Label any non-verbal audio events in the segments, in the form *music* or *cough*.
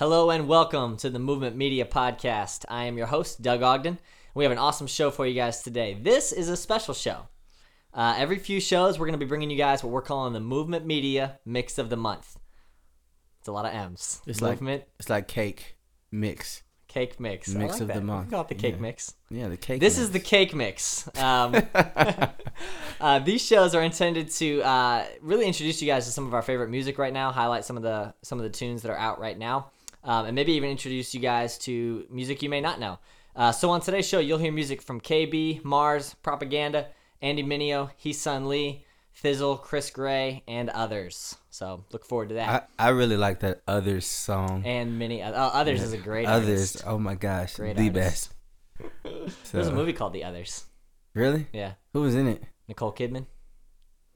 Hello and welcome to the Movement Media Podcast. I am your host, Doug Ogden. We have an awesome show for you guys today. This is a special show. Uh, every few shows, we're going to be bringing you guys what we're calling the Movement Media Mix of the Month. It's a lot of M's. It's like- Movement It's like cake mix. Cake Mix. Mix like of the that. We month. can call it the Cake Yeah. Mix. Yeah, the cake. This mix. is the Cake Mix. *laughs* Um, *laughs* uh, these shows are intended to uh, really introduce you guys to some of our favorite music right now, highlight some of the some of the tunes that are out right now, um, and maybe even introduce you guys to music you may not know. Uh, so on today's show, you'll hear music from KB, Mars, Propaganda, Andy Mineo, Hee Sun Lee, Thi'sl, Chris Gray, and others. So look forward to that. I, I really like that others song. and many uh, others is a great others. artist. Oh my gosh, Great the artist. best. *laughs* There's a movie called The Others. Really? Yeah, Who was in it? Nicole Kidman.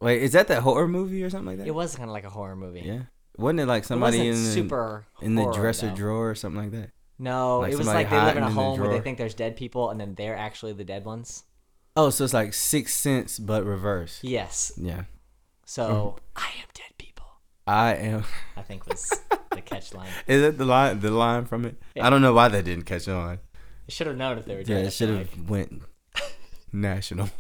Wait, is that that horror movie or something like that? It was kind of like a horror movie. Yeah. Wasn't it like It somebody in the, super in the horror, dresser though. drawer or something like that? No, Like it was like they live in a hiding in the home where they think there's dead people, and then they're actually the dead ones. Oh, so it's like Sixth Sense but reverse. Yes. Yeah. So Mm-hmm. I am dead people. I am. I think *laughs* was the catch line. Is it the line? The line from it? Yeah. I don't know why that didn't catch on. I should have known if they were Yeah, dead. I it should have went *laughs* national.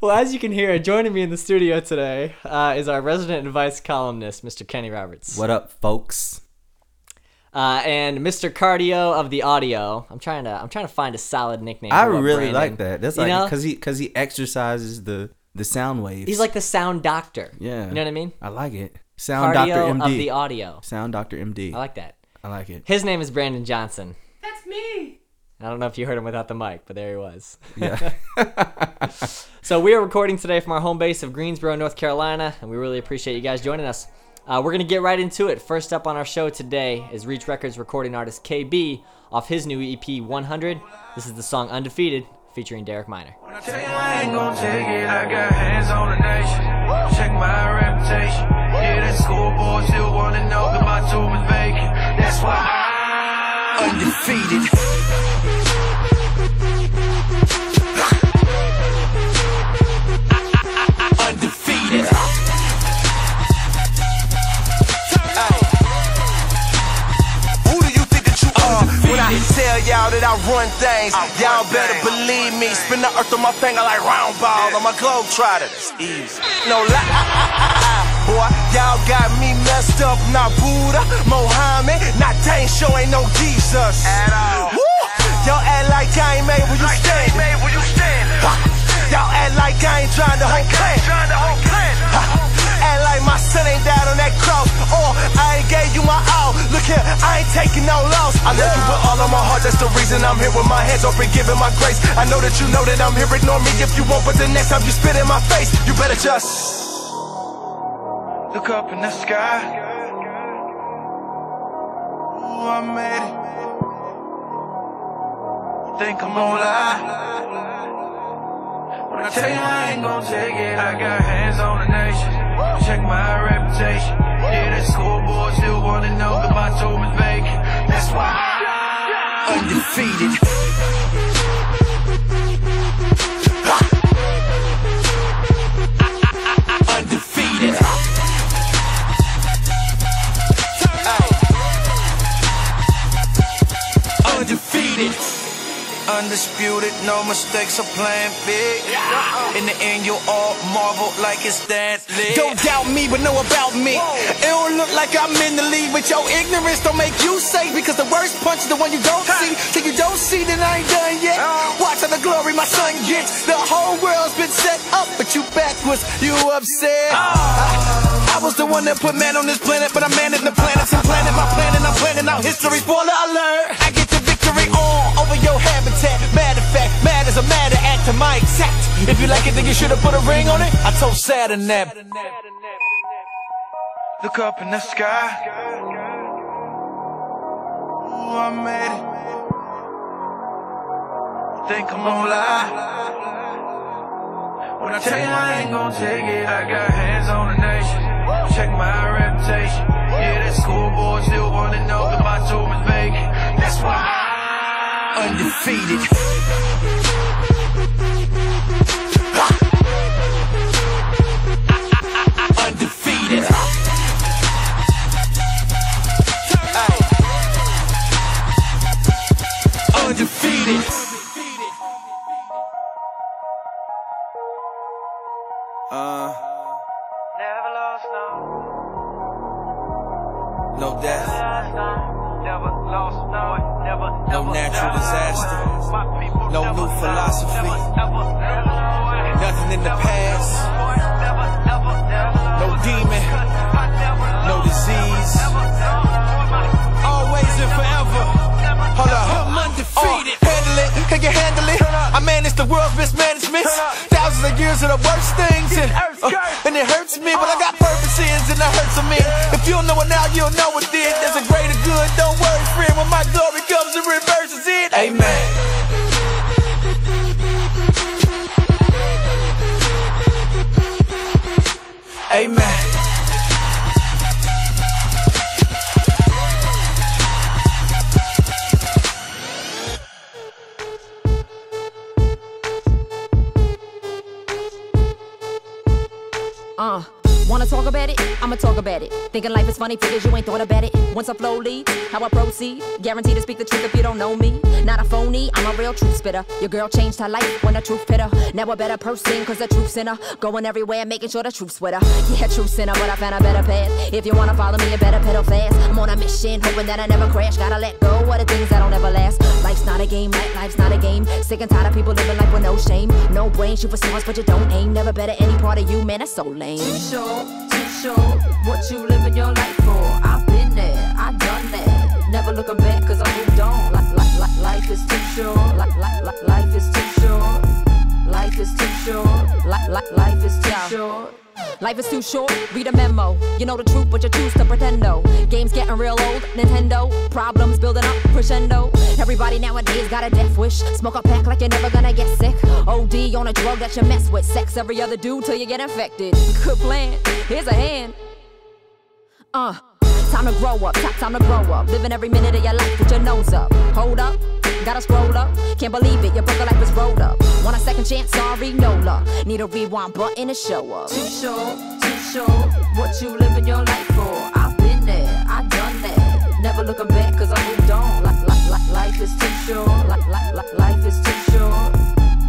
Well, as you can hear, joining me in the studio today uh, is our resident advice columnist, Mr. Kenny Roberts, What up, folks? uh, and Mr. Cardio of the Audio. I'm trying to I'm trying to find a solid nickname. I really Brandon- like that. That's You like know? because he because he exercises the the sound waves. He's like the sound doctor. yeah, You know what I mean? I like it. Sound Doctor MD. of the Audio. Sound Doctor MD. I like that. I like it. His name is Brandon Johnson. That's me. I don't know if you heard him without the mic, but there he was. Yeah. *laughs* So we are recording today from our home base of Greensboro, North Carolina, and we really appreciate you guys joining us. Uh, we're gonna get right into it. First up on our show today is Reach Records recording artist KB off his new EP 100. This is the song Undefeated featuring Derek Minor. Check my reputation. That's why I I tell y'all that I run things, y'all better believe me. Spin the earth on my finger like round ball on my globe trotter. It's easy. No lie. *laughs* Boy, y'all got me messed up. Not Buddha, Mohammed, not Dane Show, ain't no Jesus. At all. Woo! Y'all act like I ain't made where you stand. Here, I ain't taking no loss. I love you with all of my heart. That's the reason I'm here with my hands open, giving my grace. I know that you know that I'm here. Ignore me if you want, but the next time you spit in my face, you better just look up in the sky. Ooh, I made it. Think I'm gonna lie. I tell you I ain't gon' take it, I got hands on the nation. Check my reputation. Yeah, that schoolboy still wanna know that my tomb is vacant. That's why I'm undefeated. Undefeated. Undefeated. Undisputed, no mistakes, I'm playing big. In the end, you'll all marvel like it's dance lit. Don't doubt me, but know about me. It don't look like I'm in the lead, but your ignorance don't make you safe. Because the worst punch is the one you don't see. Till you don't see, then I ain't done yet. Watch how the glory my son gets. The whole world's been set up, but you backwards, you upset. Ah. I, I was the one that put man on this planet, but I'm manning the planets and planning my plan, and I'm planning out history. Spoiler alert! To my exact. If you like it, then you should have put a ring on it. I told Saturn that. Look up in the sky. Ooh, I made it. Think I'm gonna lie. When I tell you I ain't gonna take it, I got hands on the nation. Check my reputation. Yeah, that schoolboy still wanna know that my tomb is vacant. That's why I'm. Undefeated. feed it. Uh, never lost no. No death. Never lost no. Never, never, no natural disaster. No new philosophy. Nothing in the past. No demon. No disease. Always and forever. Can you handle it? I manage the world's mismanagement. Thousands of years of the worst things. And, uh, and it hurts me, but I got purpose and it hurts me. If you don't know it now, you'll know it then. There's a greater good. Don't worry, friend. When my glory comes, it reverses it. Amen. Amen. Talk about it? I'ma talk about it. Thinking life is funny, figures you ain't thought about it. Once I flow lead, how I proceed. Guaranteed to speak the truth if you don't know me. Not a phony, I'm a real truth spitter. Your girl changed her life when the truth hit her. Now a better person, cause the truth's in her. Going everywhere, making sure the truth's with her. Yeah, truth's in her, but I found a better path. If you wanna follow me, you better pedal fast. I'm on a mission, hoping that I never crash. Gotta let go of the things that don't ever last. Life's not a game, like life's not a game. Sick and tired of people living life with no shame. No brain, shoot for stars, but you don't aim. Never better any part of you, man, that's so lame. Too short, too short. What you living your life for? I've been there, I done that. Never looking back, cause I moved on. Like, like, like, life is too short. Like, like, like, life is too short. Life is too short. Like, like, life is too short. Life is too short, read a memo. You know the truth, but you choose to pretend though. Games getting real old, Nintendo. Problems building up, crescendo. Everybody nowadays got a death wish. Smoke a pack like you're never gonna get sick. OD on a drug that you mess with. Sex every other dude till you get infected. Good plan, here's a hand. Uh, time to grow up, top time to grow up. Living every minute of your life with your nose up. Hold up, gotta scroll up. Can't believe it, your brother life is rolled up. Want a second chance? Sorry, no luck. Need a rewind button to show up. Too short, too short. What you living your life for? I've been there, I've done that. Never looking back, cause I moved on. Like, like, like, life is too short. Like, like, like, life is too short.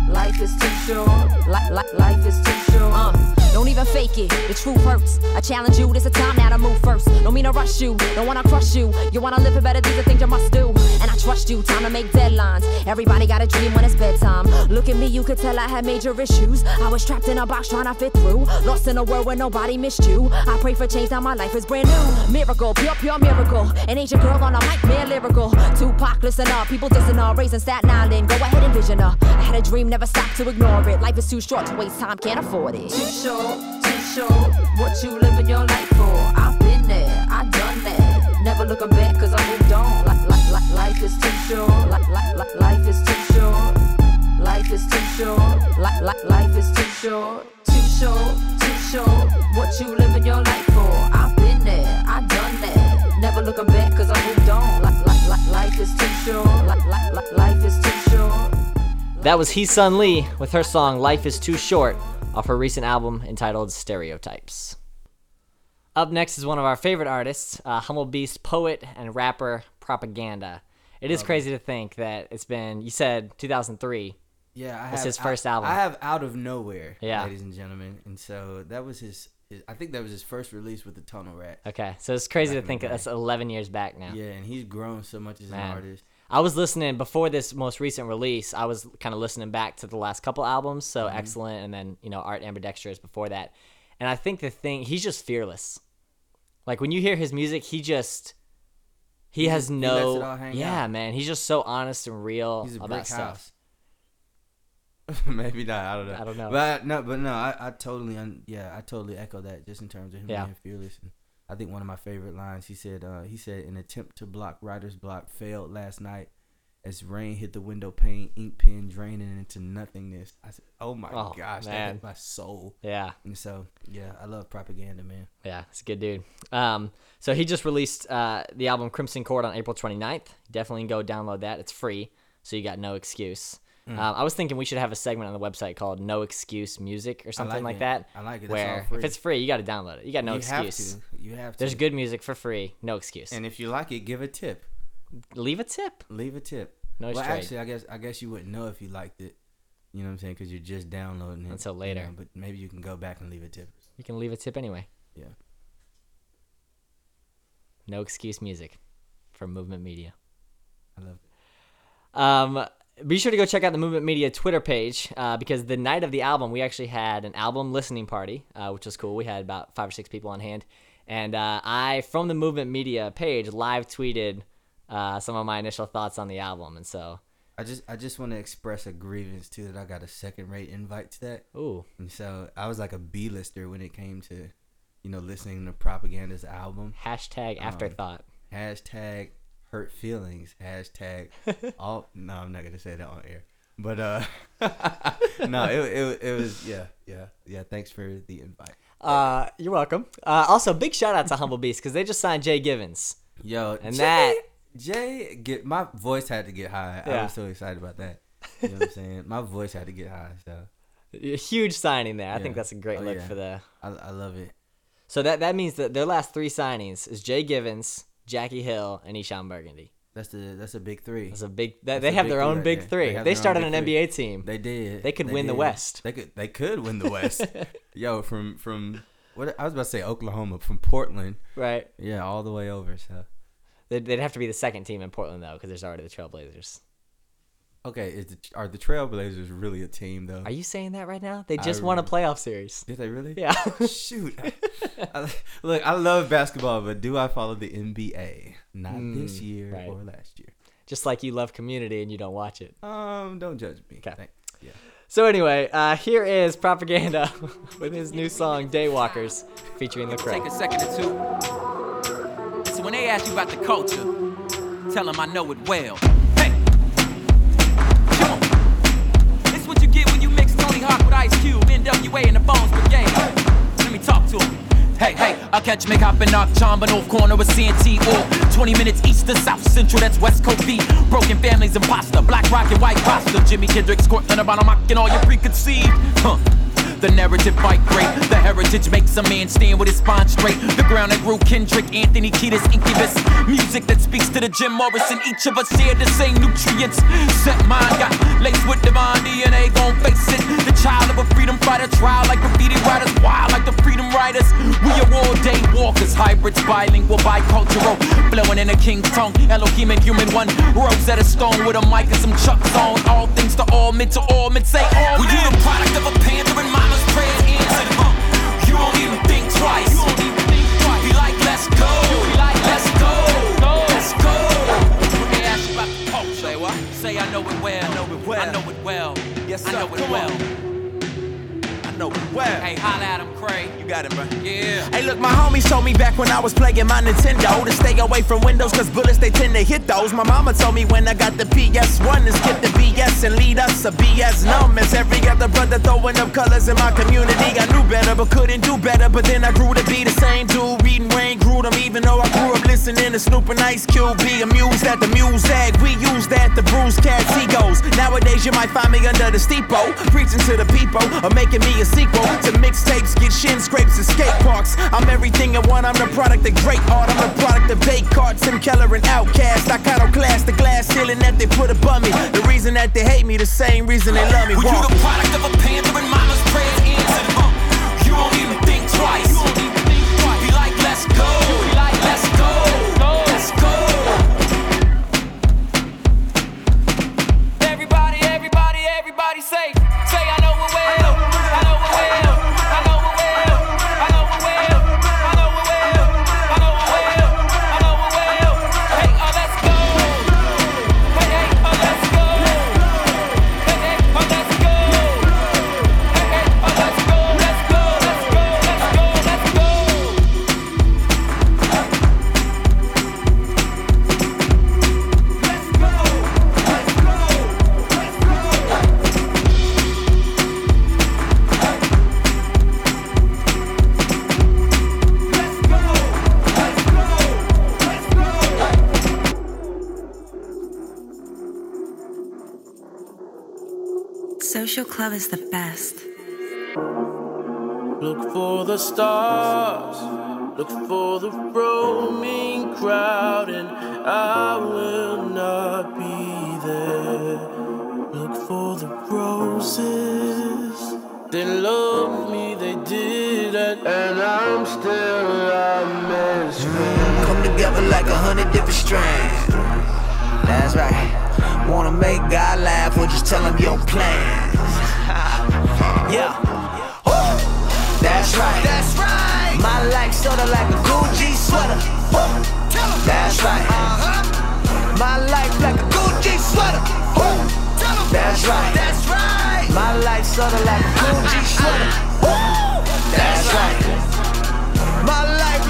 Life is too short. Like, like, life is too short. Uh, don't even fake it. The truth hurts. I challenge you. This a time now to move first. Don't mean to rush you. Don't wanna crush you. You wanna live it better. These are things you must do. And I trust you. Time to make deadlines. Everybody got a dream when it's bedtime. Look at me. You could tell I had major issues. I was trapped in a box trying to fit through. Lost in a world where nobody missed you. I pray for change. Now my life is brand new. Miracle, pure, pure miracle. An ancient girl on a mic, mere lyrical. Tupac, listen up. People dissing her. Raising Staten Island. Go ahead and vision her. I had a dream, never stop to ignore it. Life is too short to waste time. Can't afford it. Too short, too short. What you living your life for? I've been there, I done that. Never looking back, cause I moved on. Like, like, like, life is too short. Like, like, like, life is too short. Life is too short. Like, like, life is too short. Too short, too short. What you living your life for? I've been there, I done that. Never looking back, cause I moved on. Like, like, like, life is too short. Like, like, like, life is too short. That was Hee Sun Lee with her song Life is Too Short off her recent album entitled Stereotypes. Up next is one of our favorite artists, uh, Humble Beast poet and rapper Propaganda. It is crazy to think that it's been, you said 2003. Yeah, I have his first I, album. I have Out of Nowhere, Yeah. ladies and gentlemen, and so that was his, his. I think that was his first release with the Tunnel Rat. Okay, so it's crazy Back to think that's 11 years back now. Yeah, and he's grown so much as Man. an artist. I was listening before this most recent release. I was kind of listening back to the last couple albums, so Mm-hmm. excellent, and then you know Art Ambidextrous is before that. And I think the thing he's just fearless. Like when you hear his music, he just he, has he no it all hang yeah, out. man. He's just so honest and real He's a about brick stuff. house. *laughs* Maybe not. I don't know. I don't know. But no, but no. I, I totally, un, yeah, I totally echo that. Just in terms of him Yeah. being fearless. And I think one of my favorite lines. He said, uh, he said, an attempt to block writer's block failed last night. As rain hit the window pane, ink pen draining into nothingness. I said, "Oh my Oh, gosh, that hit my soul." Yeah, And so, yeah, I love propaganda, man. yeah, it's a good dude. Um, so he just released uh, the album Crimson Cord on April 29th. Definitely go download that. It's free, so you got no excuse. Mm. Um, I was thinking we should have a segment on the website called "No Excuse Music" or something like, like that. I like it. That's Where if it's free, you got to download it. You got no you excuse. have. You have to. There's good music for free. No excuse. And if you like it, give a tip. Leave a tip. Leave a tip. No well, straight. actually, I guess I guess you wouldn't know if you liked it. You know what I'm saying? Because you're just downloading it Until you later. know, but maybe you can go back and leave a tip. You can leave a tip anyway. Yeah. No excuse music from Movement Media. I love it. Um, be sure to go check out the Movement Media Twitter page uh, because the night of the album, we actually had an album listening party, uh, which was cool. We had about five or six people on hand, and uh, I, from the Movement Media page, live tweeted uh, some of my initial thoughts on the album, and so I just I just want to express a grievance too that I got a second rate invite to that. ooh, And so I was like a B lister when it came to, you know, listening to Propaganda's album. hashtag afterthought. Hashtag hurt feelings. Hashtag *laughs* all. No, I'm not gonna say that on air. But uh, *laughs* no, it, it it was yeah yeah yeah. Thanks for the invite. Uh, you're welcome. Uh, also, big shout out to Humble Beast because they just signed JGivens. Yo, And Jay, that- Jay get my voice had to get high. I Yeah. was so excited about that. You know what I'm saying? My voice had to get high. So *laughs* A huge signing there. I think that's a great Oh, look yeah. for the. I I love it. So that that means that their last three signings is JGivens, Jackie Hill, and Eshon Burgundy. That's the that's a big three. That's a big. That, That's they have their own big three. They They, started an three. NBA team. They did. They could win the. West. They could. They could win the West. *laughs* Yo, from from what I was about to say, Oklahoma, from Portland. right. Yeah, all the way over. So They'd, they'd have to be the second team in Portland though, because there's already the Trailblazers. Okay, is the, are the Trailblazers really a team though? Are you saying that right now? They I just won a playoff series. Did they really? Yeah. *laughs* Shoot. I, look, I love basketball, but do I follow the NBA? Not this year Mm, right. or last year. just like you love Community and you don't watch it. Um, don't judge me. Okay. Yeah. So anyway, uh, here is Propaganda *laughs* with his new song "Daywalkers" featuring Lecrae. Take a second or two. So when they ask you about the culture, tell them I know it well. NWA, and the Bones Brigade. Let me talk to him. Hey, hey, I'll catch me hopping off Chamba, North Corner with CNT or 20 minutes east to South Central, that's West Coast beat. Broken families, imposter, black rock and white pasta. Jimmy Kendrick's Cortland about mocking all your preconceived. Huh. The narrative fight great. The heritage makes a man stand with his spine straight. The ground that grew Kendrick, Anthony Kiedis, Incubus. Music that speaks to the Jim Morrison. Each of us share the same nutrients. Set mind got laced with divine DNA. Gon' face it. The child of a freedom fighter. Trial like graffiti writers. Wild like the freedom riders. We are all day walkers. Hybrids, bilingual, bicultural. Flowing in a king's tongue. Elohim and human one. Rosetta Stone with a mic and some chucks on. All things to all men to all men. Say all men. you the product of a panther and mama's prayers answered. You don't even think twice. You don't even think twice. Be like, let's go. Let's go. Let's go. When they ask about the culture, say? Say I know it well. I know it well. I know it well. Yes, I know it well. It. Hey, holla at him, Cray. You got it, bro. Yeah. Hey, look, my homies told me back when I was playing my Nintendo to stay away from windows, cause bullets they tend to hit those. My mama told me when I got the PS1 to skip the BS and lead us a BS numb. As every other brother throwing up colors in my community. I knew better, but couldn't do better. But then I grew to be the same dude, reading Wayne Grudem, even though I grew up listening to Snoop and Ice Cube. Be amused at the music, we use that to bruise cats' egos. Nowadays, you might find me under the steeple, preaching to the people, or making me a sequel to mixtapes, get shin scrapes and skate parks. I'm everything in one, I'm the product of great art, I'm the product of carts, Tim Keller and OutKast. Iconoclast, the glass ceiling that they put above me. The reason that they hate me, the same reason they love me. Well, you the product of a panther and mama's prayers answered. Uh, you don't even think twice. Social Club is the best. Look for the stars, look for the roaming crowd, and I will not be there. Look for the roses. They loved me, they did, and, and I'm still a misfit. Come together like a hundred different strands. That's right. Wanna make God laugh, well just tell him your plans. Yeah. Woo. That's right. That's right. My life sorta like a Gucci sweater. Woo. That's right. Uh-huh. My life like a Gucci sweater. Woo. That's right. That's right. My life sorta like a Gucci sweater. Uh-huh. Woo. That's right. My life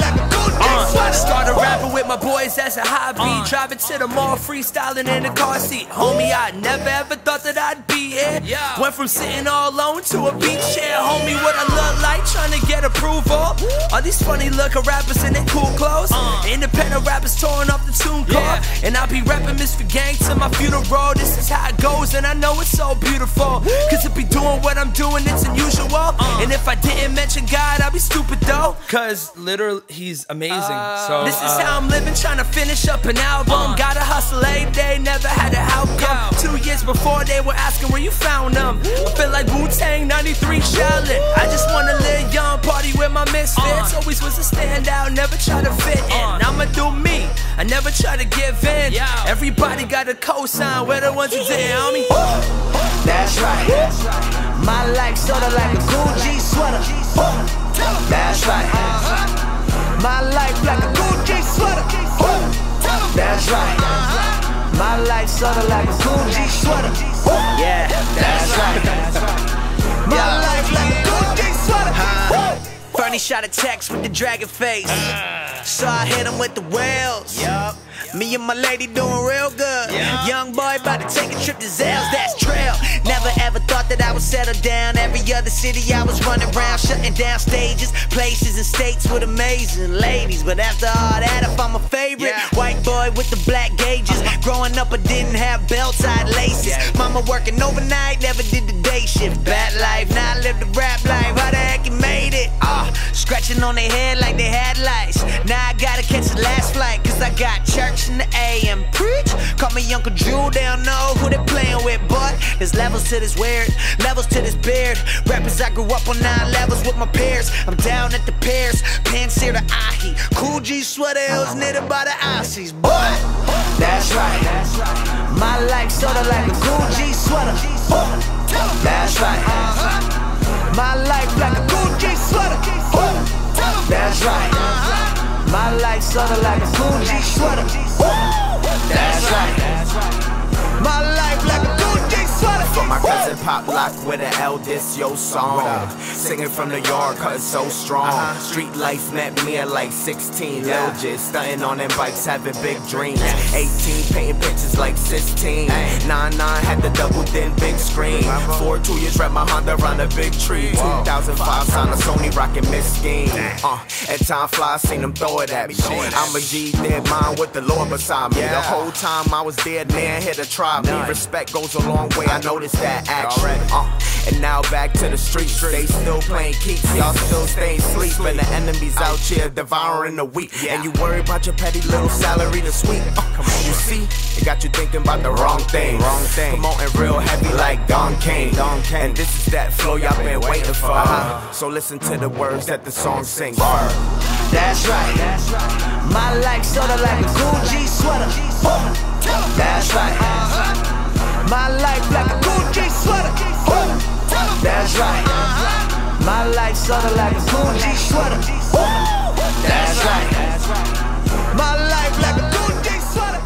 with my boys as a hobby. Uh. Driving to the mall, freestyling in the car seat. Homie, I never ever thought that I'd be here. Went from sitting all alone to a beach chair. Homie, what I look like trying to get approval. All these funny looking rappers in their cool clothes. Uh. Independent rappers touring off the tune car. And I'll be rapping Misfit Gang to my funeral. This is how it goes, and I know it's so beautiful. Cause to be doing what I'm doing, it's unusual. Uh. And if I didn't mention God, I'd be stupid though. Cause literally, he's amazing. so this is how I'm living, trying to finish up an album. Gotta hustle eh? every day, never had an outcome. Two years before, they were asking where you found them. I feel like Wu Tang 93 Charlotte. I just wanna live young, party with my misfits. Always was a standout, never try to fit in. I'ma do me, I never try to give in. Everybody got a cosign, we're the ones who did, homie. That's right. My life sorta like a Gucci sweater. That's right. My life like a Gucci sweater. That's right. My life sorta like a Gucci sweater. Yeah, that's right. My life like a Gucci sweater. Fernie shot a text with the dragon face. Ah. So I hit him with the whales. Me and my lady doing real good. Young boy about to take a trip to Zales, that's trail. Never ever thought that I would settle down. Every other city I was running around, shutting down stages, places and states with amazing ladies. But after all that, if I'm a favorite, white boy with the black gauges. Growing up, I didn't have belt tied laces. Mama working overnight, never did the day shift. Bad life, now I live the rap life. How the heck you made it? Ah, scratching on their head like they had lice. Now I gotta catch the last flight, cause I got church in the AM. Preach, call me Uncle Drew, they don't know who they playing with, but there's levels to this weird, levels to this beard. Rappers, I grew up on nine levels with my peers. I'm down at the pairs, Pansier to Ahi. Cool G sweater, it was by the Aussies, boy. That's right. My life sorta like a Gucci sweater. That's right. My life like a Gucci sweater. That's right. My life sorta like a Gucci sweater. That's right. My life like a. For my cousin Pop Lock with an eldest yo song. Singing from the yard cause so strong. Street life met me at like 16. Lil just stunting on them bikes, having big dreams. 18 painting pictures like 16. 99 had the double thin big screen. Four two years wrapped my Honda around a big tree. 2005 signed a Sony rockin' Miss Scheme. Uh, and time flies, seen them throw it at me. I'm a G, dead mine with the Lord beside me. The whole time I was dead, man, hit a try me. Respect goes a long way, I noticed that action. Uh, and now back to the streets, they still playing keeps, y'all still staying sleep. And the enemies out here devouring the weak. And you worry about your petty little salary to sweep. Uh, you see, it got you thinking about the wrong thing. Wrong thing. Promoting real heavy like Don King. Don King. And this is that flow y'all been waiting for. Uh-huh. So listen to the words that the song sings. That's right. My life sorta like a Gucci sweater. That's right. My life like a Gucci sweater. That's right. My life sorta like a Gucci sweater. That's right. My life like a Gucci sweater.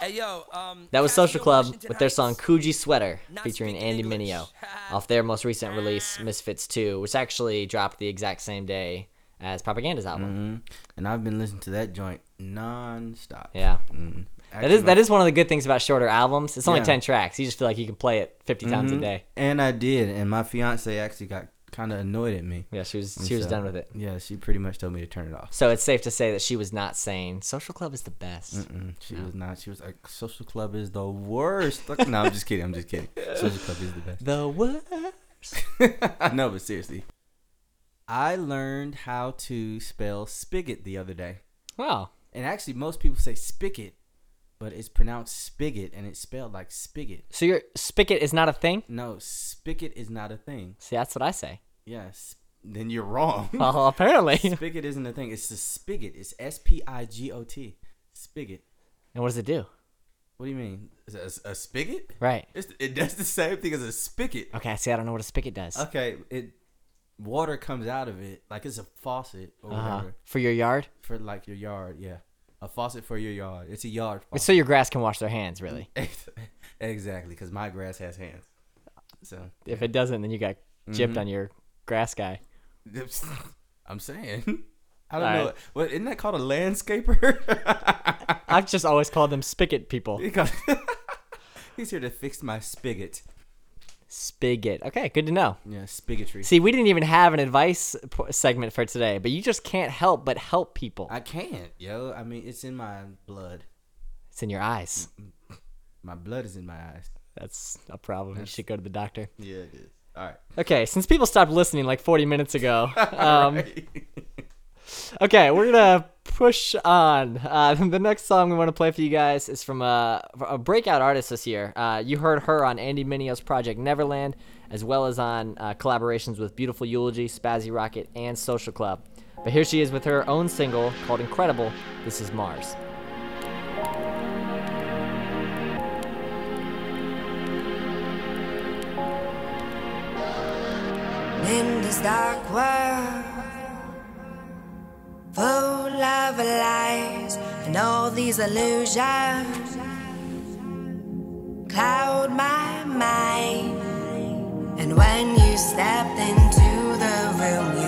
Hey yo, um, That was Social Club with their song Gucci Sweater featuring Andy Mineo off their most recent release, Misfits 2, which actually dropped the exact same day as Propaganda's album. hmm And I've been listening to that joint non-stop. Yeah. Mm. That is that is one of the good things about shorter albums. It's only Yeah. 10 tracks. You just feel like you can play it 50 times a Mhm. day. And I did, and my fiance actually got kind of annoyed at me. Yeah, she was And she was so- done with it. Yeah, she pretty much told me to turn it off. So it's safe to say that she was not saying Social Club is the best. Mm-mm, she No. was not. She was like, "Social club is the worst." Like, no, I'm just kidding. I'm just kidding. Social club is the best. The worst. *laughs* I know, but seriously, I learned how to spell spigot the other day. Wow. And actually, most people say spigot, but it's pronounced spigot, and it's spelled like spigot. So your spigot is not a thing? No, spigot is not a thing. See, that's what I say. Yes. then you're wrong. *laughs* Well, apparently. *laughs* spigot isn't a thing. It's the spigot. It's S P I G O T. Spigot. And what does it do? What do you mean? Is a, a spigot? Right. It's, it does the same thing as a spigot. Okay, see, I don't know what a spigot does. Okay, it water comes out of it like it's a faucet or Uh-huh. whatever For your yard? for like your yard. Yeah, a faucet for your yard. It's a yard. It's so your grass can wash their hands, really. *laughs* exactly, because my grass has hands. So If it doesn't, then you got gypped Mhm. on your grass guy. *laughs* I'm saying. I don't All know. right. What isn't that called a landscaper? *laughs* I've just always called them spigot people. He's here to fix my spigot. Spigot. Okay, good to know. Yeah, spigotry. See, we didn't even have an advice p- segment for today, but you just can't help but help people. I can't, yo. I mean, it's in my blood. It's in your eyes. My blood is in my eyes. That's a problem. You should go to the doctor. Yeah, it is. All right. Okay, since people stopped listening like 40 minutes ago, *laughs* um, *laughs* okay, we're gonna push on. Uh, *laughs* the next song we want to play for you guys is from a, a breakout artist this year. Uh, you heard her on Andy Mineo's project Neverland, as well as on uh, collaborations with Beautiful Eulogy, Spazzy Rocket, and Social Club. But here she is with her own single called Incredible. This is Mars. in this dark world full of lies and all these illusions. Cloud my mind. And when you stepped into the room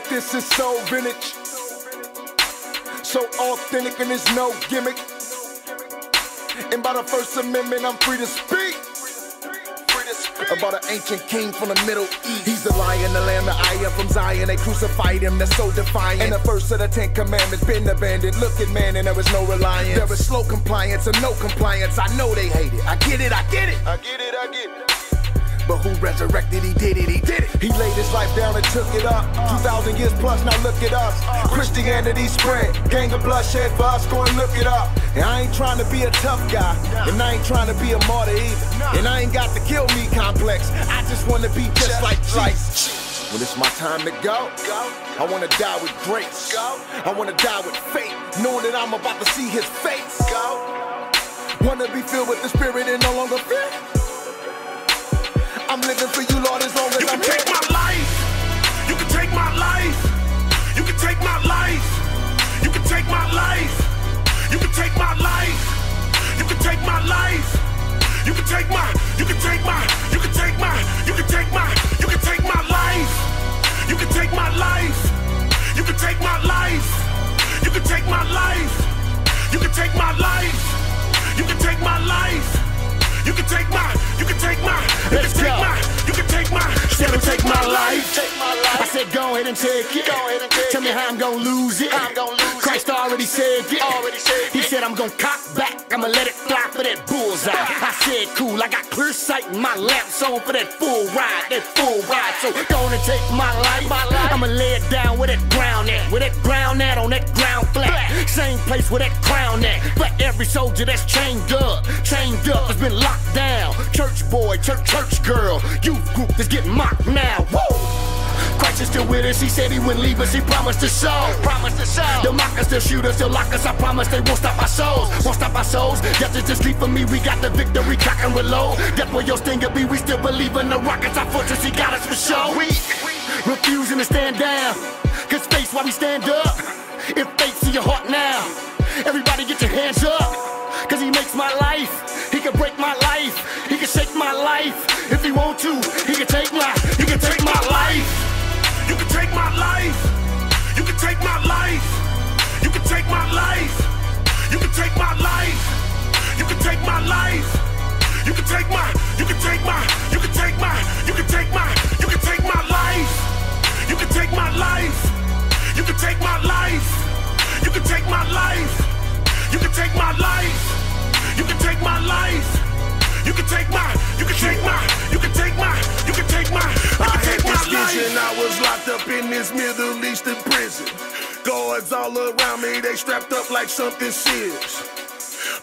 like this is so vintage, so authentic, and there's no gimmick. And by the First Amendment, I'm free to speak. About an ancient king from the Middle East. He's the lion, the lamb, the I am from Zion. They crucified him, they're so defiant. And the first of the Ten Commandments been abandoned. Look at man, and there is no reliance. There is slow compliance and no compliance. I know they hate it. I get it, I get it. I get it, I get it. But who resurrected? He did it, he did it. He laid his life down and took it up. 2,000 years plus, now look at us. Christianity spread, gang of bloodshed for us, go and look it up. And I ain't trying to be a tough guy, and I ain't trying to be a martyr either. And I ain't got the kill me complex, I just want to be just like Jesus. When it's my time to go, I wanna die with grace. I wanna die with faith, knowing that I'm about to see his face. Wanna be filled with the spirit and no longer fear. I'm living for you, Lord, as long as You I'm can take my life. You can take my life. You can take my life. You can take my life. You can take my life. You can take my life. You can take my. You can take my. You can take my. You can take my. You can take my life. You can take my life. You can take my life. You can take my life. You can take my life. You can take my life. You can take my, you can take my, you Let's can take go. my, you can take my, Said you to can take my life. I said go ahead and take it. Tell me how I'm gonna lose it. I'm gonna lose Christ already said it. He said I'm gonna cock back. I'ma let it fly for that bullseye. *laughs* I said cool. I got clear sight and my lamps on for that full ride. That full ride. So go on and take my life. My life. I'ma lay it down where that ground at. Where that ground at on that ground flat. Same place where that crown at. But every soldier that's chained up, chained up has been locked down. Church boy, church church girl, youth group that's getting mocked now. Woo! Christ is still with us. He said he wouldn't leave us. He promised to show. Promised to show. They'll mock us, they'll shoot us, they'll lock us. I promise they won't stop our souls. Won't stop our souls. Death is just sleep for me. We got the victory. Cock and reload. Death where your stinger be. We still believe in the rockets. Our fortress. He got us for sure. We refusing to stand down. Cause face while we stand up. If faith's in your heart now. Everybody get your hands up. Cause he makes my life. He can break my life. He can shake my life. If he want to, he can take my, he can take my life. You can take my life. You can take my life. You can take my life. You can take my life. You can take my life. You can take my. You can take my. You can take my. You can take my. You can take my life. You can take my life. You can take my life. You can take my life. You can take my life. You can take my life. You can take my. You can take my. You can take my. You can take my. You I can had take my this life. vision, I was locked up in this Middle Eastern prison. Guards all around me, they strapped up like something serious.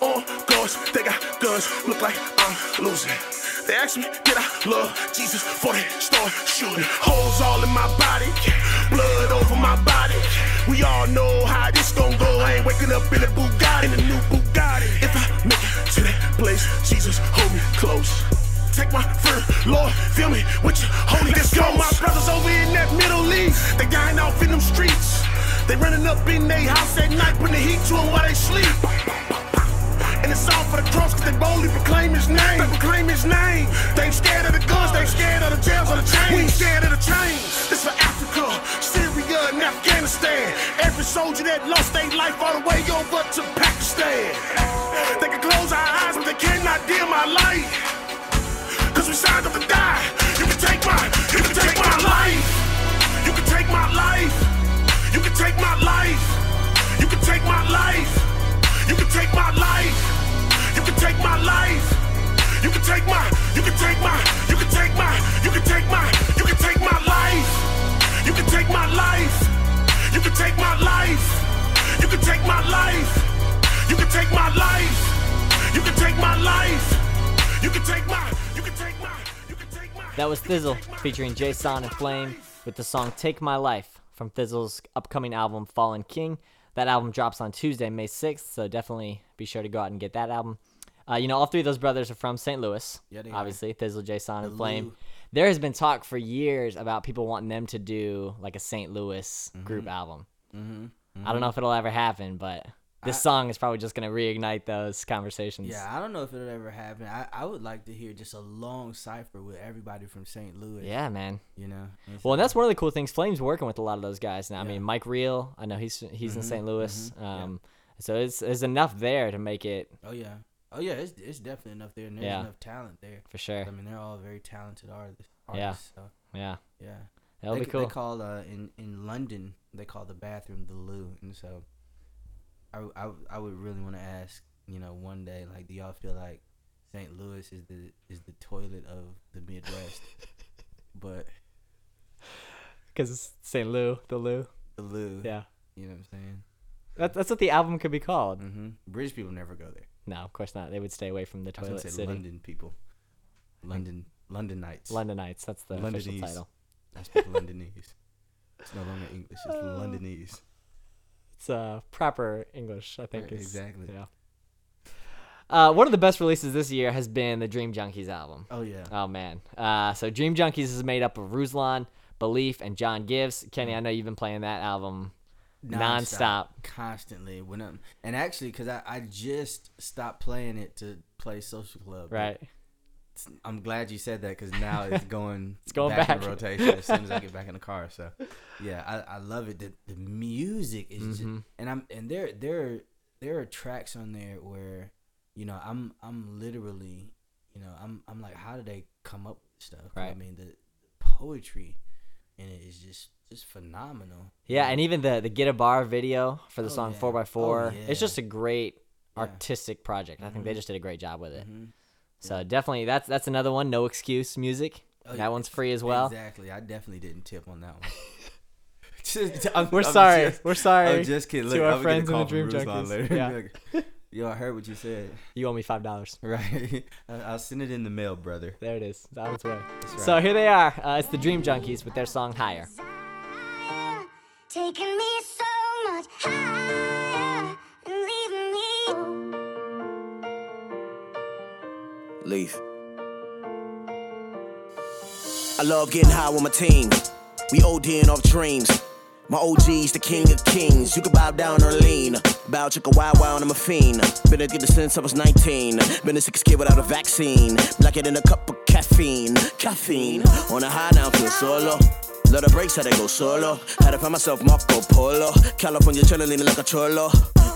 On guards, they got guns, look like I'm losing. They asked me, did I love Jesus before they start shooting? Holes all in my body, blood over my body. We all know how this gon' go. I ain't waking up in a Bugatti, in a new Bugatti. If I it to that place, Jesus hold me close. Take my fur, Lord, fill me with your Holy Ghost. My brothers over in that Middle East, they dying off in them streets. They running up in their house at night, putting the heat to them while they sleep. And it's all for the cross, cause they boldly proclaim his name. They proclaim his name. They ain't scared of the guns, they ain't scared of the jails or the chains. We ain't scared of the chains. This for Africa, Syria, and Afghanistan. Every soldier that lost their life all the way over to Pakistan. They can close our eyes, but they cannot dim our light. Cause we signed up to die. You can take my, you can take my life. You can take my life. You can take my life. You can take my life. You can take my life. You can take my life. You can take my, you can take my, you can take my, you can take my, you can take my life. You can take my life. You can take my life. You can take my life. You can take my life. You can take my life. You can take my, you can take my, you can take my. That was Thi'sl featuring Jason and Flame with the song Take My Life from Thi'sl's upcoming album Fallen King. That album drops on Tuesday, May 6th, so definitely be sure to go out and get that album. Uh, you know, all three of those brothers are from St. Louis. Yeah, they are. obviously, Thizzle, Jason, and The Flame. There has been talk for years about people wanting them to do like a St. Louis Mm-hmm. group album. I don't know if it'll ever happen, but this I- song is probably just gonna reignite those conversations. Yeah, I don't know if it'll ever happen. I, I would like to hear just a long cipher with everybody from St. Louis. Yeah, man. You know. It's Well, and like- that's one of the cool things. Flame's working with a lot of those guys now. I mean, Mike Real. I know he's he's in Mhm, St. Louis. mhm, yeah. Um, so it's there's enough there to make it Oh yeah. Oh yeah. It's it's definitely enough there. And there's Yeah. enough talent there. for sure. I mean, they're all very talented artists. Yeah. So, Yeah. yeah. That'll they, be cool. They call uh in in London they call the bathroom the loo, and so I I, I would really want to ask you know one day like do y'all feel like St. Louis is the is the toilet of the Midwest, *laughs* but Because it's St. Lou, the loo the loo. Yeah. You know what I'm saying? That, that's what the album could be called. Mm-hmm. British people never go there. No, of course not. They would stay away from the I was say city. London people. London London nights. Londonites. That's the official Londonese. title. I speak Londonese. It's no longer English. It's Londonese. It's uh, proper English, I think. Right, is, exactly. Yeah. Uh, one of the best releases this year has been the Dream Junkies album. Oh yeah. Oh man. Uh, so Dream Junkies is made up of Ruslan, Beleaf, and JGivens. Kenny, Mm. I know you've been playing that album nonstop. constantly. When I'm and actually, because I, I just stopped playing it to play Social Club. Right. I'm glad you said that because now it's *laughs* going It's going back, back. in rotation as soon as I get back in the car. So *laughs* yeah, I, I love it. The, the music is just, Mhm. and I'm and there there there are tracks on there where you know I'm I'm literally you know I'm I'm like how did they come up with stuff? I mean the poetry in it is just just phenomenal. Yeah, and even the the Get a Bar video for the Oh, song yeah. 4x4 Oh, It's just a great Yeah. artistic project. I think they Mhm. just did a great job with it. Mhm. So definitely that's that's another one, no excuse music. Oh, that yeah. one's free as well. Exactly. I definitely didn't tip on that one. Just- *laughs* *laughs* I'm- We're I'm sorry. just- We're sorry I'm just kidding. to Look, our I'm gonna get a friends in the Dream Junkies. Yeah. *laughs* Like, Yo, I heard what you said. You owe me five dollars. *laughs* Right. I- I'll send it in the mail, brother. There it is. It's on its way. That's So here they are. Uh, it's the Dream Junkies with their song Higher. Taking me so much higher and leaving me. Leaf. I love getting high with my team. We ODing off dreams. My OG's the king of kings. You can bow down or lean. Bow chicka wow wow, and I'm a fiend. Been a kid since I was 19. Been a six kid without a vaccine. Black it in a cup of caffeine. Caffeine. On a high now, feel solo. Love the breaks, how they go solo. Had to find myself Marco Polo. California chillin' leaning like a cholo.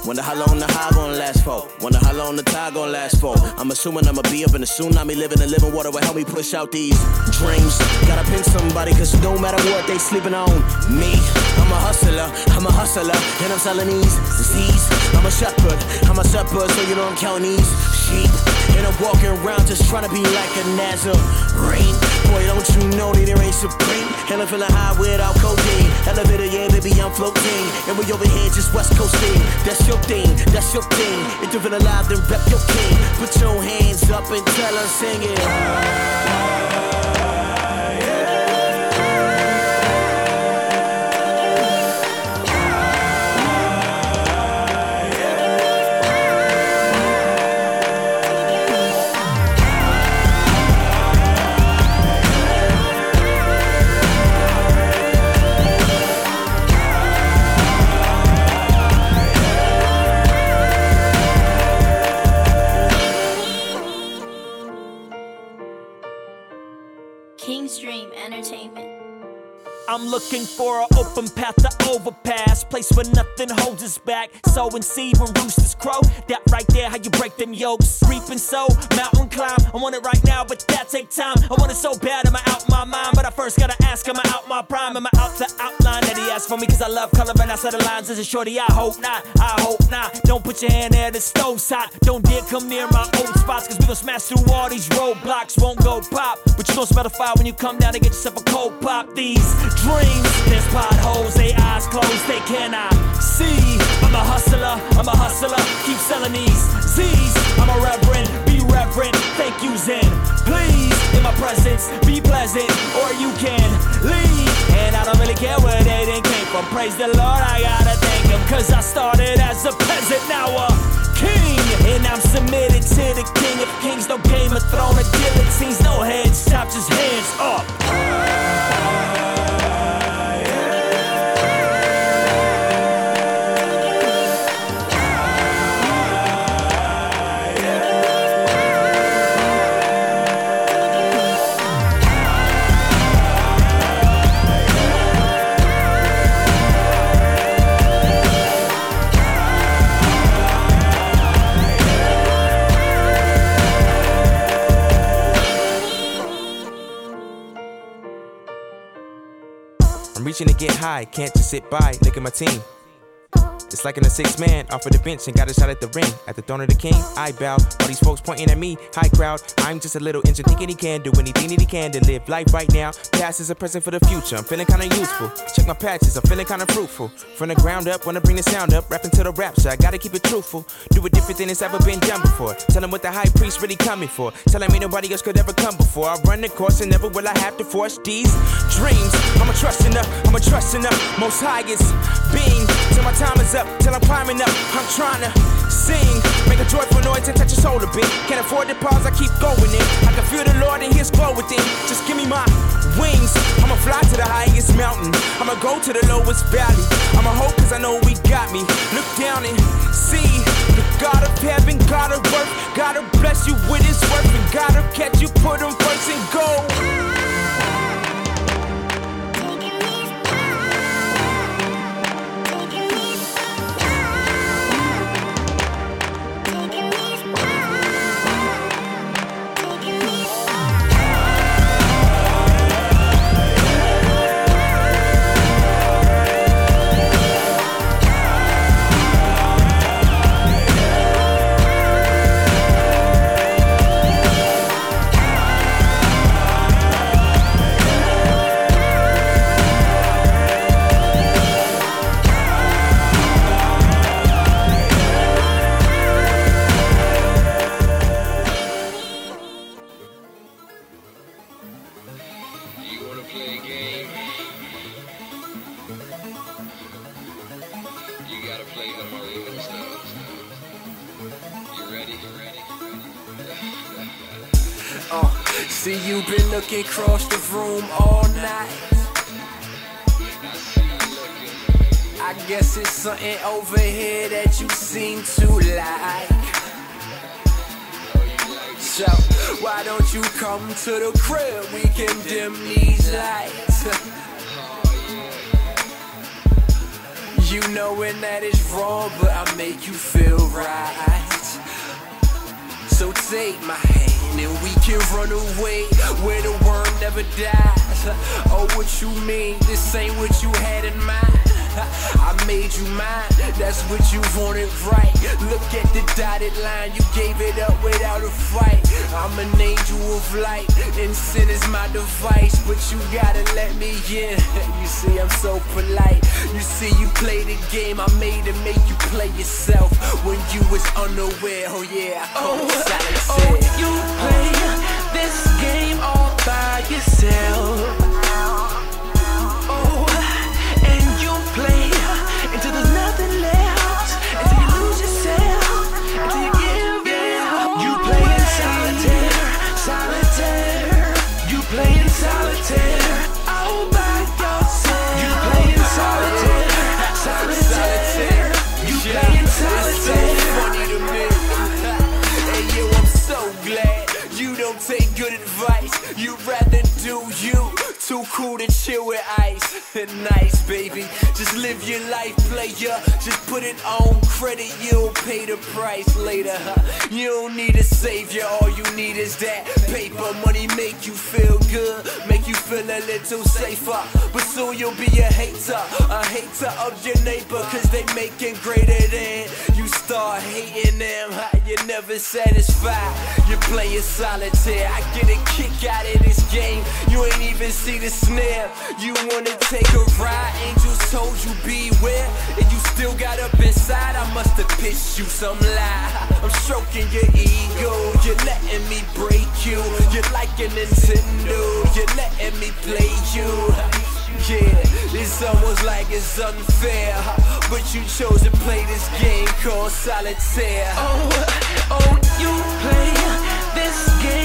Wonder how long the high gon' last for. Wonder how long the tide gon' last for. I'm assuming I'ma be up in the tsunami, living in living water will help me push out these dreams. Gotta pin somebody, cause no matter what they sleeping on me. I'm a hustler, I'm a hustler, and I'm selling these Z's. I'm a shepherd, I'm a shepherd, so you I'm counting these sheep. And I'm walking around just trying to be like a Nazarene. Boy, don't you know that there ain't supreme? And I'm feeling high without codeine. Elevator, yeah, baby, I'm floating. And we over here just west coasting. That's your thing, that's your thing. If you feel alive, then rep your king. Put your hands up and tell us, sing it. I'm looking for an open path to overpass. Place where nothing holds us back. Sowing seed when roosters crow. That right there, how you break them yokes. Reap and sow, mountain climb. I want it right now, but that take time. I want it so bad, am I out my mind? But I first gotta ask, am I out my prime? Am I out to outline that he asked for me? Cause I love color and I set the lines as a shorty. I hope not, I hope not. Don't put your hand there, the stove's hot. Don't dare come near my old spots, cause we gon' smash through all these roadblocks. Won't go pop, but you gon' smell the fire when you come down and get yourself a cold pop. These dreams, there's potholes, they eyes closed, they cannot see. I'm a hustler, I'm a hustler, keep selling these Z's. I'm a reverend, be reverent, thank you, Zen. Please, in my presence, be pleasant, or you can leave. And I don't really care where they done came from. Praise the Lord, I gotta thank him, cause I started as a peasant, now a king. And I'm submitted to the king of kings, no game of throne or guillotines, no heads chopped, just hands up. I'm to get high, can't just sit by, look at my team. It's like in a six man off of the bench and got a shot at the ring. At the throne of the king, I bow. All these folks pointing at me, high crowd. I'm just a little engine thinking he can do anything that he can to live life right now. Past is a present for the future. I'm feeling kinda useful. Check my patches, I'm feeling kinda fruitful. From the ground up, wanna bring the sound up. Rapping to the rapture, I gotta keep it truthful. Do it different than it's ever been done before. Tell him what the high priest really coming for. Tell him ain't nobody else could ever come before. I run the course and never will I have to force these dreams. I'm a trust in the, I'm a trust in the most highest being. Till my time is up, till I'm climbing up. I'm trying to sing, make a joyful noise and touch your soul a bit. Can't afford to pause, I keep going in. I can feel the Lord and His glow within. Just give me my wings. I'ma fly to the highest mountain. I'ma go to the lowest valley. I'ma hope cause I know we got me. Look down and see the God of heaven, God of earth. Gotta bless you with His work and gotta catch you, put Him first and go. Looking across the room all night. I guess it's something over here that you seem to like. So why don't you come to the crib? We can dim these lights. You knowing that it's wrong, but I make you feel right. So take my hand and we can run away where the worm never dies. Oh, what you mean? This ain't what you had in mind. *laughs* I made you mine, that's what you wanted, right? Look at the dotted line, you gave it up without a fight. I'm an angel of light, and sin is my device, but you gotta let me in. *laughs* You see, I'm so polite. You see, you play the game I made to make you play yourself when you was unaware. Oh yeah, I call Oh, it silence. oh, you play this game all by yourself. Of your neighbor. Cause they making greater than you start hating them. You're never satisfied. You're playing solitaire. I get a kick out of this game. You ain't even see the snare. You wanna take a ride? Angels told you beware. And you still got up inside. I must have pitched you some lie. I'm stroking your ego. You're letting me break you. You're like a Nintendo. You're letting me play you. Yeah, it's almost like it's unfair. But you chose to play this game called solitaire. Oh, oh, you play this game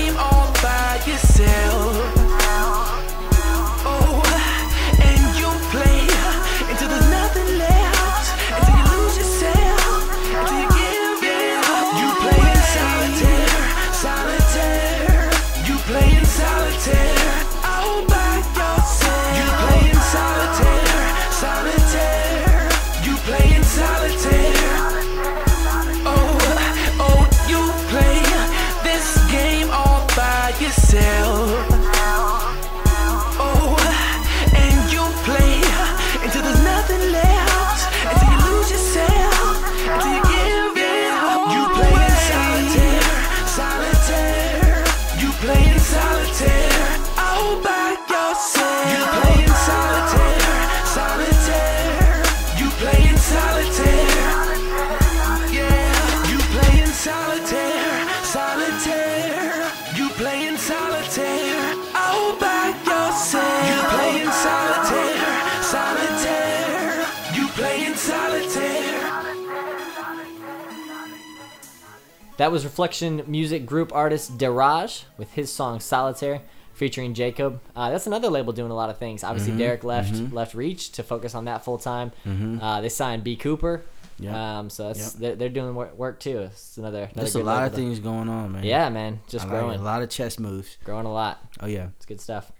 That was Reflection Music Group artist Deraj with his song Solitaire featuring Jacob. Uh, that's another label doing a lot of things. Obviously, Mhm, Deraj left mhm. left Reach to focus on that full time. Mhm. Uh, they signed B Cooper. Yeah. Um, so that's Yep. they're, they're doing work, work too. It's another. another There's a lot of things going on, man. Yeah, man, just I like growing. A lot of chess moves. Growing a lot. Oh yeah. It's good stuff.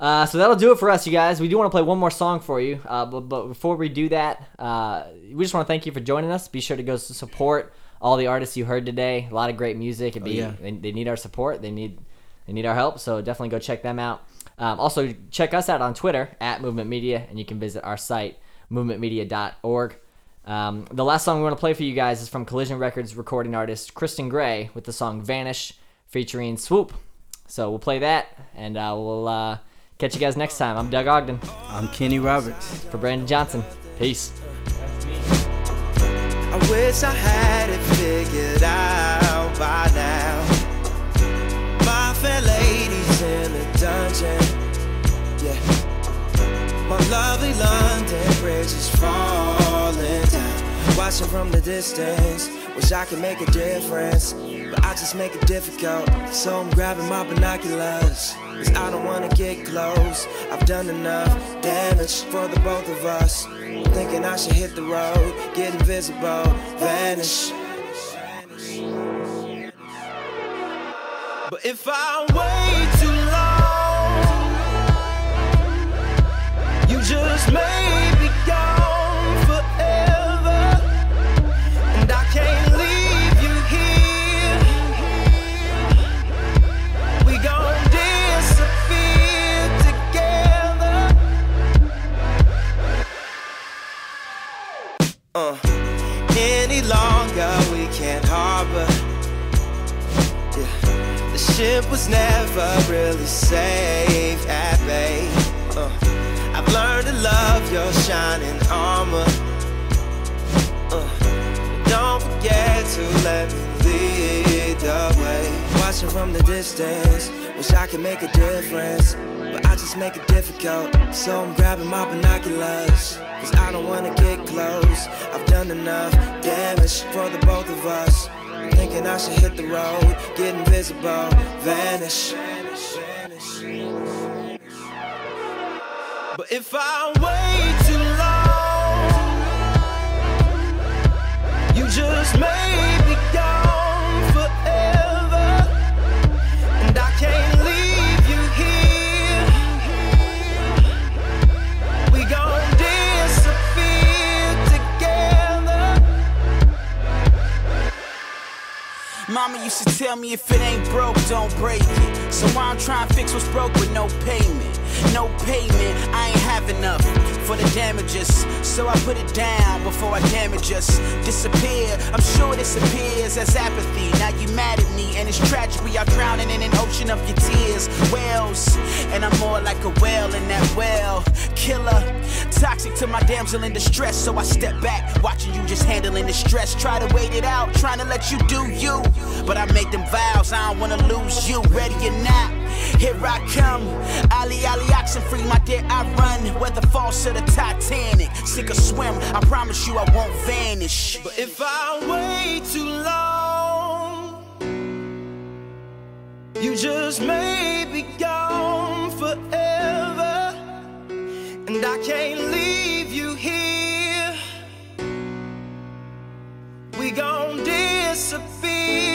Uh, so that'll do it for us, you guys. We do want to play one more song for you, uh, but, but before we do that, uh, we just want to thank you for joining us. Be sure to go support all the artists you heard today. A lot of great music. It'd Oh, yeah. they, they need our support. They need they need our help. So definitely go check them out. Um, also, check us out on Twitter at Movement Media, and you can visit our site movementmedia.org. Um, the last song we want to play for you guys is from Collision Records recording artist Kristen Gray with the song "Vanish" featuring Swoope. So we'll play that, and uh, we'll uh, catch you guys next time. I'm Doug Ogden. I'm Kenny Roberts. For Brandon Johnson. Peace. I wish I had it figured out by now. My fair lady's in the dungeon. Yeah. My lovely London bridge is falling down. Watching from the distance. Wish I could make a difference. But I just make it difficult. So I'm grabbing my binoculars. Cause I don't wanna get close. I've done enough damage for the both of us. Thinking I should hit the road, get invisible, vanish. But if I wait too long, you just may was never really safe at bay. Uh, I've learned to love your shining armor. Uh, don't forget to let me lead the way. Watching from the distance, wish I could make a difference. But I just make it difficult, so I'm grabbing my binoculars. Cause I don't wanna get close. I've done enough damage for the both of us. Thinking I should hit the road, get invisible, vanish. But if I wait too long, you just may Mama used to tell me if it ain't broke, don't break it. So I'm trying to fix what's broke with no payment. No payment, I ain't have enough for the damages. So I put it down before I damage us. Disappear, I'm sure this appears as apathy. Now you mad at me, and it's tragic. We are drowning in an ocean of your tears. Wells, and I'm more like a whale in that well. Killer, toxic to my damsel in distress. So I step back, watching you just handling the stress. Try to wait it out, trying to let you do you. But I make them vows, I don't wanna lose you. Ready or not, here I come, Ali Ali oxen free, my dear I run. Whether falls to the Titanic, sink or swim, I promise you I won't vanish. But if I wait too long, you just may be gone forever, and I can't leave you here. We gon' disappear.